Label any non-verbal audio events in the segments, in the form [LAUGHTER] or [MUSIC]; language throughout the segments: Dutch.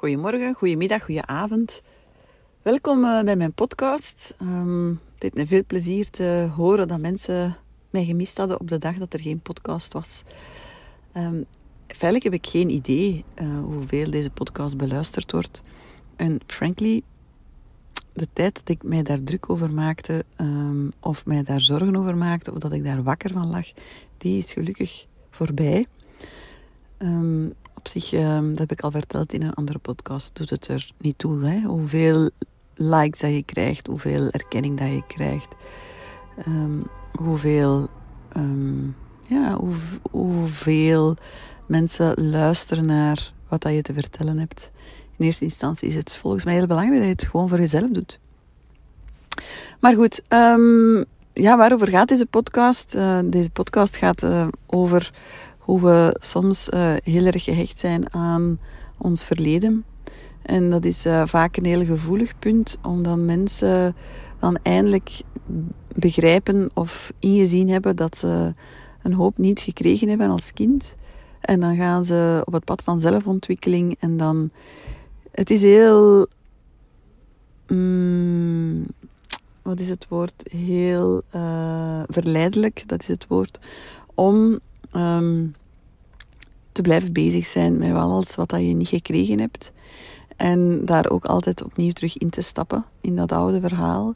Goedemorgen, goedemiddag, goedenavond. Welkom uh, bij mijn podcast. Um, het deed me veel plezier te horen dat mensen mij gemist hadden op de dag dat er geen podcast was. Um, feitelijk heb ik geen idee uh, hoeveel deze podcast beluisterd wordt. En frankly, de tijd dat ik mij daar druk over maakte, um, of mij daar zorgen over maakte, of dat ik daar wakker van lag, die is gelukkig voorbij. Um, op zich, um, dat heb ik al verteld in een andere podcast, doet het er niet toe. Hè? Hoeveel likes dat je krijgt, hoeveel erkenning dat je krijgt, um, hoeveel, um, ja, hoe, hoeveel mensen luisteren naar wat dat je te vertellen hebt. In eerste instantie is het volgens mij heel belangrijk dat je het gewoon voor jezelf doet. Maar goed, ja, waarover gaat deze podcast? Uh, deze podcast gaat uh, over hoe we soms uh, heel erg gehecht zijn aan ons verleden. En dat is uh, vaak een heel gevoelig punt, omdat mensen dan eindelijk begrijpen of ingezien hebben dat ze een hoop niet gekregen hebben als kind. En dan gaan ze op het pad van zelfontwikkeling en dan. Het is heel. Mm, wat is het woord? Heel uh, verleidelijk, dat is het woord. Om um, te blijven bezig zijn met alles wat dat je niet gekregen hebt. En daar ook altijd opnieuw terug in te stappen in dat oude verhaal.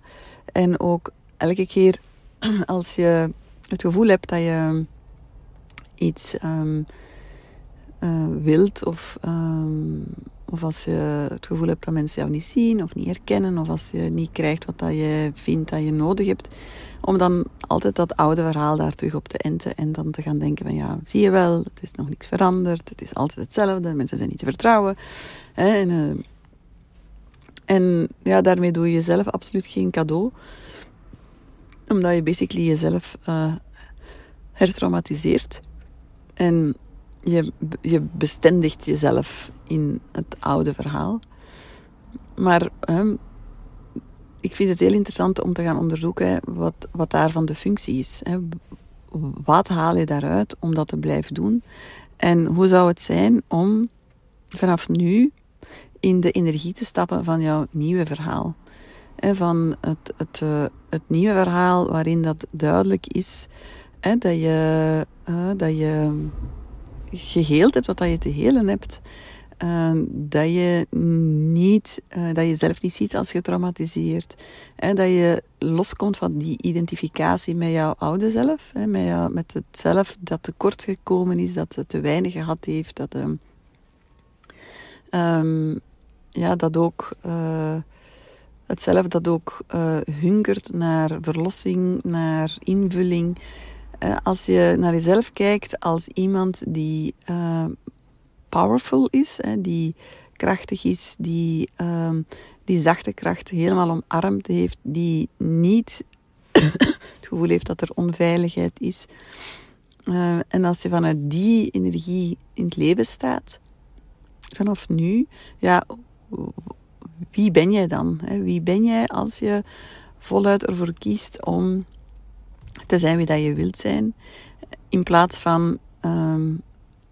En ook elke keer [CLEARS THROAT] als je het gevoel hebt dat je iets um, uh, wilt of, um, of als je het gevoel hebt dat mensen jou niet zien of niet herkennen of als je niet krijgt wat dat je vindt dat je nodig hebt, om dan altijd dat oude verhaal daar terug op te enten en dan te gaan denken van ja, zie je wel, het is nog niks veranderd, het is altijd hetzelfde, mensen zijn niet te vertrouwen. En, uh, en ja, daarmee doe je jezelf absoluut geen cadeau, omdat je basically jezelf uh, hertraumatiseert. En je, je bestendigt jezelf in het oude verhaal. Maar um, ik vind het heel interessant om te gaan onderzoeken wat, wat daarvan de functie is. Hè. Wat haal je daaruit om dat te blijven doen? En hoe zou het zijn om vanaf nu in de energie te stappen van jouw nieuwe verhaal? Van het, het, eh, het nieuwe verhaal waarin dat duidelijk is hè, dat, je, uh, dat je geheeld hebt wat dat je te helen hebt. Uh, dat je niet, uh, dat je zelf niet ziet als getraumatiseerd. Hè, dat je loskomt van die identificatie met jouw oude zelf. Hè, met, met het zelf dat tekort gekomen is, dat het te weinig gehad heeft. Dat, um, um, ja, dat ook uh, het zelf dat ook hungert naar verlossing, naar invulling. Als je naar jezelf kijkt als iemand die powerful is, hè, die krachtig is, die um, die zachte kracht helemaal omarmd heeft, die niet [COUGHS] het gevoel heeft dat er onveiligheid is. Uh, en als je vanuit die energie in het leven staat, vanaf nu, ja, wie ben jij dan? Hè? Wie ben jij als je voluit ervoor kiest om te zijn wie dat je wilt zijn, in plaats van um,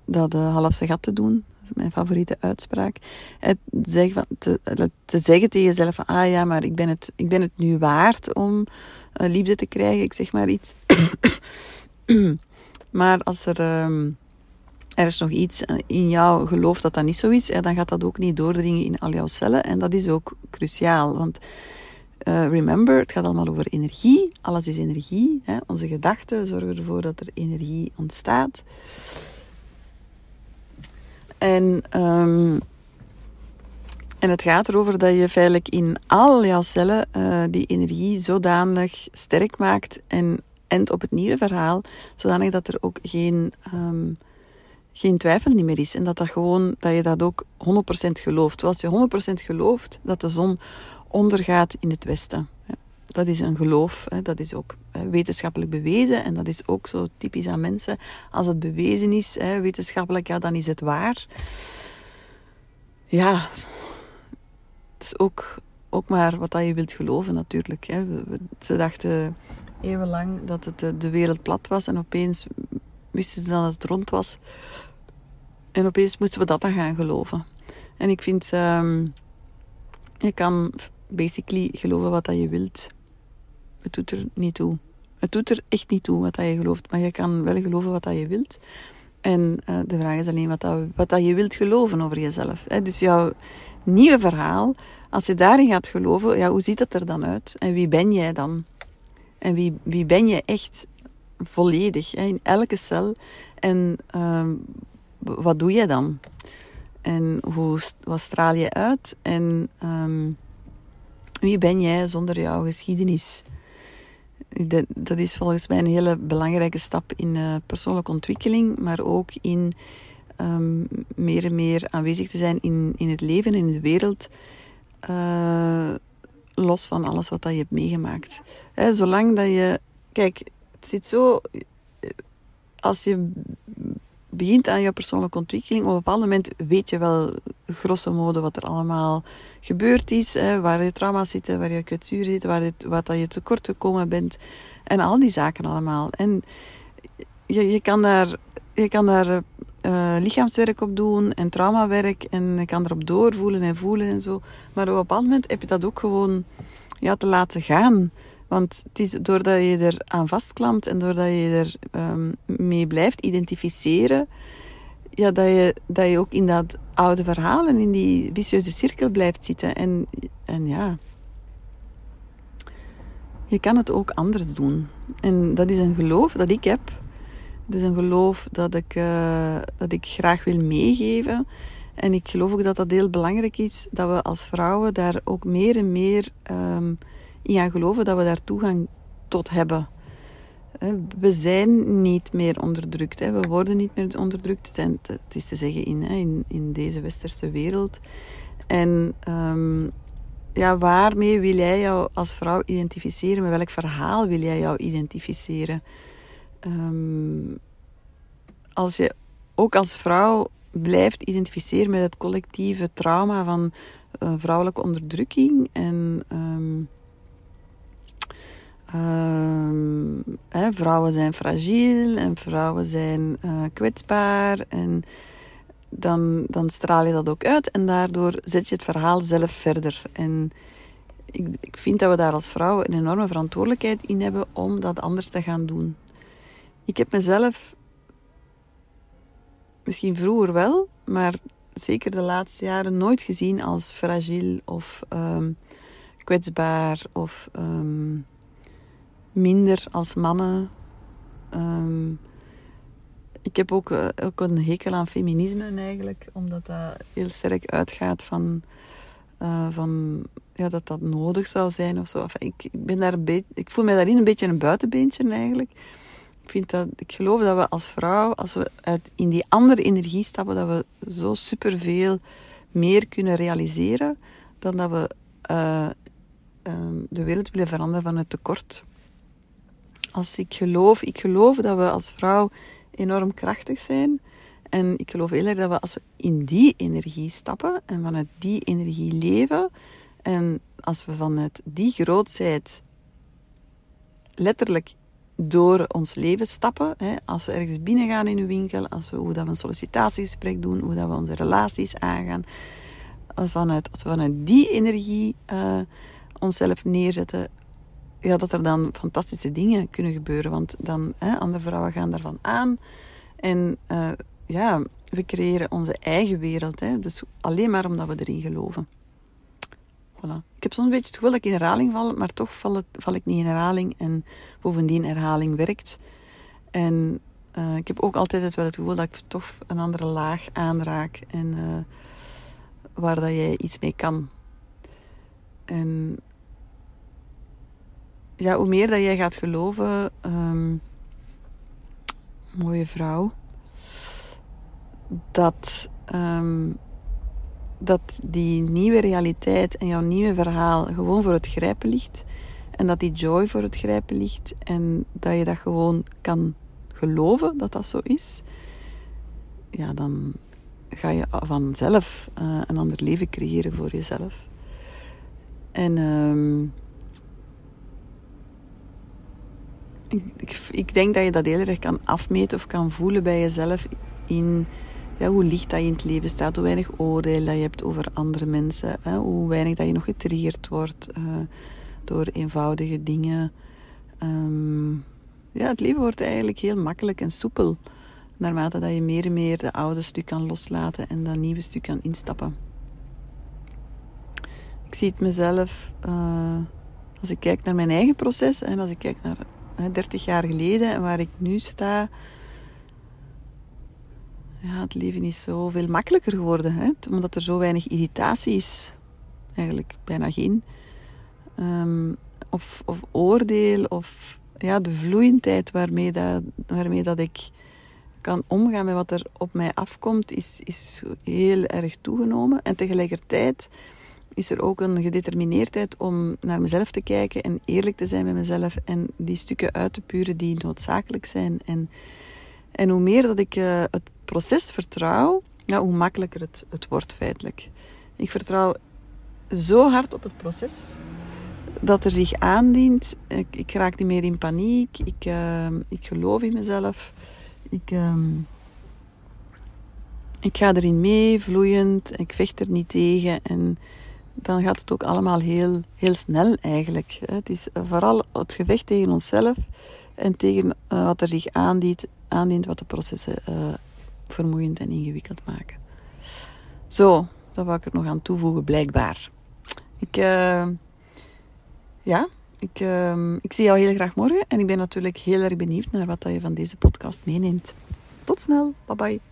dat uh, halfse gat te doen. Dat is mijn favoriete uitspraak. Het zeggen van, te, te, zeggen tegen jezelf van, ah ja, maar ik ben het, ik ben het nu waard om uh, liefde te krijgen. Ik zeg maar iets. [CLEARS THROAT] maar als er, um, er is nog iets in jou gelooft dat dat niet zo is, dan gaat dat ook niet doordringen in al jouw cellen. En dat is ook cruciaal, want... Uh, remember, het gaat allemaal over energie. Alles is energie. Hè. Onze gedachten zorgen ervoor dat er energie ontstaat. En, um, en het gaat erover dat je feitelijk in al jouw cellen uh, die energie zodanig sterk maakt en endt op het nieuwe verhaal, zodanig dat er ook geen, um, geen twijfel meer is. En dat, dat, gewoon, dat je dat ook 100% gelooft. Zoals je 100% gelooft dat de zon ondergaat in het westen. Dat is een geloof, dat is ook wetenschappelijk bewezen en dat is ook zo typisch aan mensen. Als het bewezen is, wetenschappelijk, ja, dan is het waar. Ja, het is ook, ook maar wat je wilt geloven natuurlijk. Ze dachten eeuwenlang dat het de wereld plat was en opeens wisten ze dat het rond was. En opeens moesten we dat dan gaan geloven. En ik vind, ehm, je kan basically geloven wat dat je wilt. Het doet er niet toe. Het doet er echt niet toe wat dat je gelooft, maar je kan wel geloven wat dat je wilt. En uh, de vraag is alleen wat, dat, wat dat je wilt geloven over jezelf. Hè? Dus jouw nieuwe verhaal, als je daarin gaat geloven, ja, hoe ziet het er dan uit? En wie ben jij dan? En wie, wie ben je echt volledig, in elke cel? En uh, wat doe je dan? En hoe, wat straal je uit? En um, wie ben jij zonder jouw geschiedenis? Dat is volgens mij een hele belangrijke stap in uh, persoonlijke ontwikkeling, maar ook in um, meer en meer aanwezig te zijn in, in het leven en in de wereld. Uh, los van alles wat dat je hebt meegemaakt. Zolang dat je. Kijk, het zit zo. Als je begint aan je persoonlijke ontwikkeling, op een bepaald moment weet je wel grosso modo wat er allemaal gebeurd is, hè, waar je trauma's zitten, waar je kwetsuren zitten, waar wat dat je tekort gekomen bent en al die zaken allemaal. En je, je kan daar, je kan daar uh, lichaamswerk op doen en traumawerk en je kan erop doorvoelen en voelen en zo. Maar op een bepaald moment heb je dat ook gewoon ja, te laten gaan. Want het is doordat je er aan vastklampt en doordat je er um, mee blijft identificeren, ja, dat, je, dat je ook in dat oude verhaal en in die vicieuze cirkel blijft zitten. En, en ja, je kan het ook anders doen. En dat is een geloof dat ik heb. Het is een geloof dat ik, uh, dat ik graag wil meegeven. En ik geloof ook dat dat heel belangrijk is dat we als vrouwen daar ook meer en meer um, gaan geloven dat we daar toegang tot hebben. We zijn niet meer onderdrukt. We worden niet meer onderdrukt. Het is te zeggen in, in, in deze westerse wereld. En um, ja, waarmee wil jij jou als vrouw identificeren? Met welk verhaal wil jij jou identificeren? Um, als je ook als vrouw blijft identificeren met het collectieve trauma van uh, vrouwelijke onderdrukking en um, Um, vrouwen zijn fragiel en vrouwen zijn uh, kwetsbaar. En dan, dan straal je dat ook uit en daardoor zet je het verhaal zelf verder. En ik, ik vind dat we daar als vrouwen een enorme verantwoordelijkheid in hebben om dat anders te gaan doen. Ik heb mezelf misschien vroeger wel, maar zeker de laatste jaren nooit gezien als fragiel of um, kwetsbaar of um, minder als mannen. Um, ik heb ook, uh, ook een hekel aan feminisme eigenlijk, omdat dat heel sterk uitgaat van, uh, van ja, dat dat nodig zou zijn of zo. Enfin, ik, ben daar een ik voel mij daarin een beetje een buitenbeentje eigenlijk. Ik, vind dat, ik geloof dat we als vrouw, als we in die andere energie stappen, dat we zo superveel meer kunnen realiseren dan dat we uh, de wereld willen veranderen van het tekort als ik geloof, ik geloof dat we als vrouw enorm krachtig zijn. En ik geloof heel erg dat we als we in die energie stappen en vanuit die energie leven. En als we vanuit die grootheid letterlijk door ons leven stappen. Hè, als we ergens binnen gaan in een winkel, als we, hoe dat we een sollicitatiegesprek doen, hoe dat we onze relaties aangaan. Als, vanuit, als we vanuit die energie uh, onszelf neerzetten, ja, dat er dan fantastische dingen kunnen gebeuren. Want dan, hè, andere vrouwen gaan daarvan aan. En uh, ja, we creëren onze eigen wereld. Hè. Dus alleen maar omdat we erin geloven. Voilà. Ik heb soms een beetje het gevoel dat ik in herhaling val, maar toch val, het, val ik niet in herhaling. En bovendien, herhaling werkt. En uh, ik heb ook altijd het, wel het gevoel dat ik toch een andere laag aanraak. En uh, waar dat jij iets mee kan. En ja, hoe meer dat jij gaat geloven, um, mooie vrouw, dat, um, dat die nieuwe realiteit en jouw nieuwe verhaal gewoon voor het grijpen ligt. En dat die joy voor het grijpen ligt. En dat je dat gewoon kan geloven dat dat zo is. Ja, dan ga je vanzelf uh, een ander leven creëren voor jezelf. En um, ik, ik, denk dat je dat heel erg kan afmeten of kan voelen bij jezelf in ja, hoe licht dat je in het leven staat, hoe weinig oordeel dat je hebt over andere mensen, hè, hoe weinig dat je nog getriggerd wordt uh, door eenvoudige dingen. Um, ja, het leven wordt eigenlijk heel makkelijk en soepel. Naarmate dat je meer en meer de oude stuk kan loslaten en dat nieuwe stuk kan instappen. Ik zie het mezelf, uh, als ik kijk naar mijn eigen proces en als ik kijk naar 30 jaar geleden en waar ik nu sta. Ja, het leven is zoveel makkelijker geworden, hè? omdat er zo weinig irritatie is. Eigenlijk bijna geen. Um, of, of oordeel, of ja, de vloeiendheid waarmee, dat, waarmee dat ik kan omgaan met wat er op mij afkomt, is, is heel erg toegenomen. En tegelijkertijd is er ook een gedetermineerdheid om naar mezelf te kijken en eerlijk te zijn met mezelf en die stukken uit te puren die noodzakelijk zijn. En, en hoe meer dat ik uh, het proces vertrouw, ja, hoe makkelijker het, het wordt feitelijk. Ik vertrouw zo hard op het proces dat er zich aandient. Ik, ik raak niet meer in paniek. Ik, uh, ik geloof in mezelf. Ik, uh, ik ga erin mee, vloeiend. Ik vecht er niet tegen. En dan gaat het ook allemaal heel, heel snel eigenlijk. Het is vooral het gevecht tegen onszelf en tegen uh, wat er zich aandient, wat de processen uh, vermoeiend en ingewikkeld maken. Zo, dat wou ik er nog aan toevoegen, blijkbaar. Ik uh, ja, ik, uh, ik zie jou heel graag morgen en ik ben natuurlijk heel erg benieuwd naar wat je van deze podcast meeneemt. Tot snel, bye bye.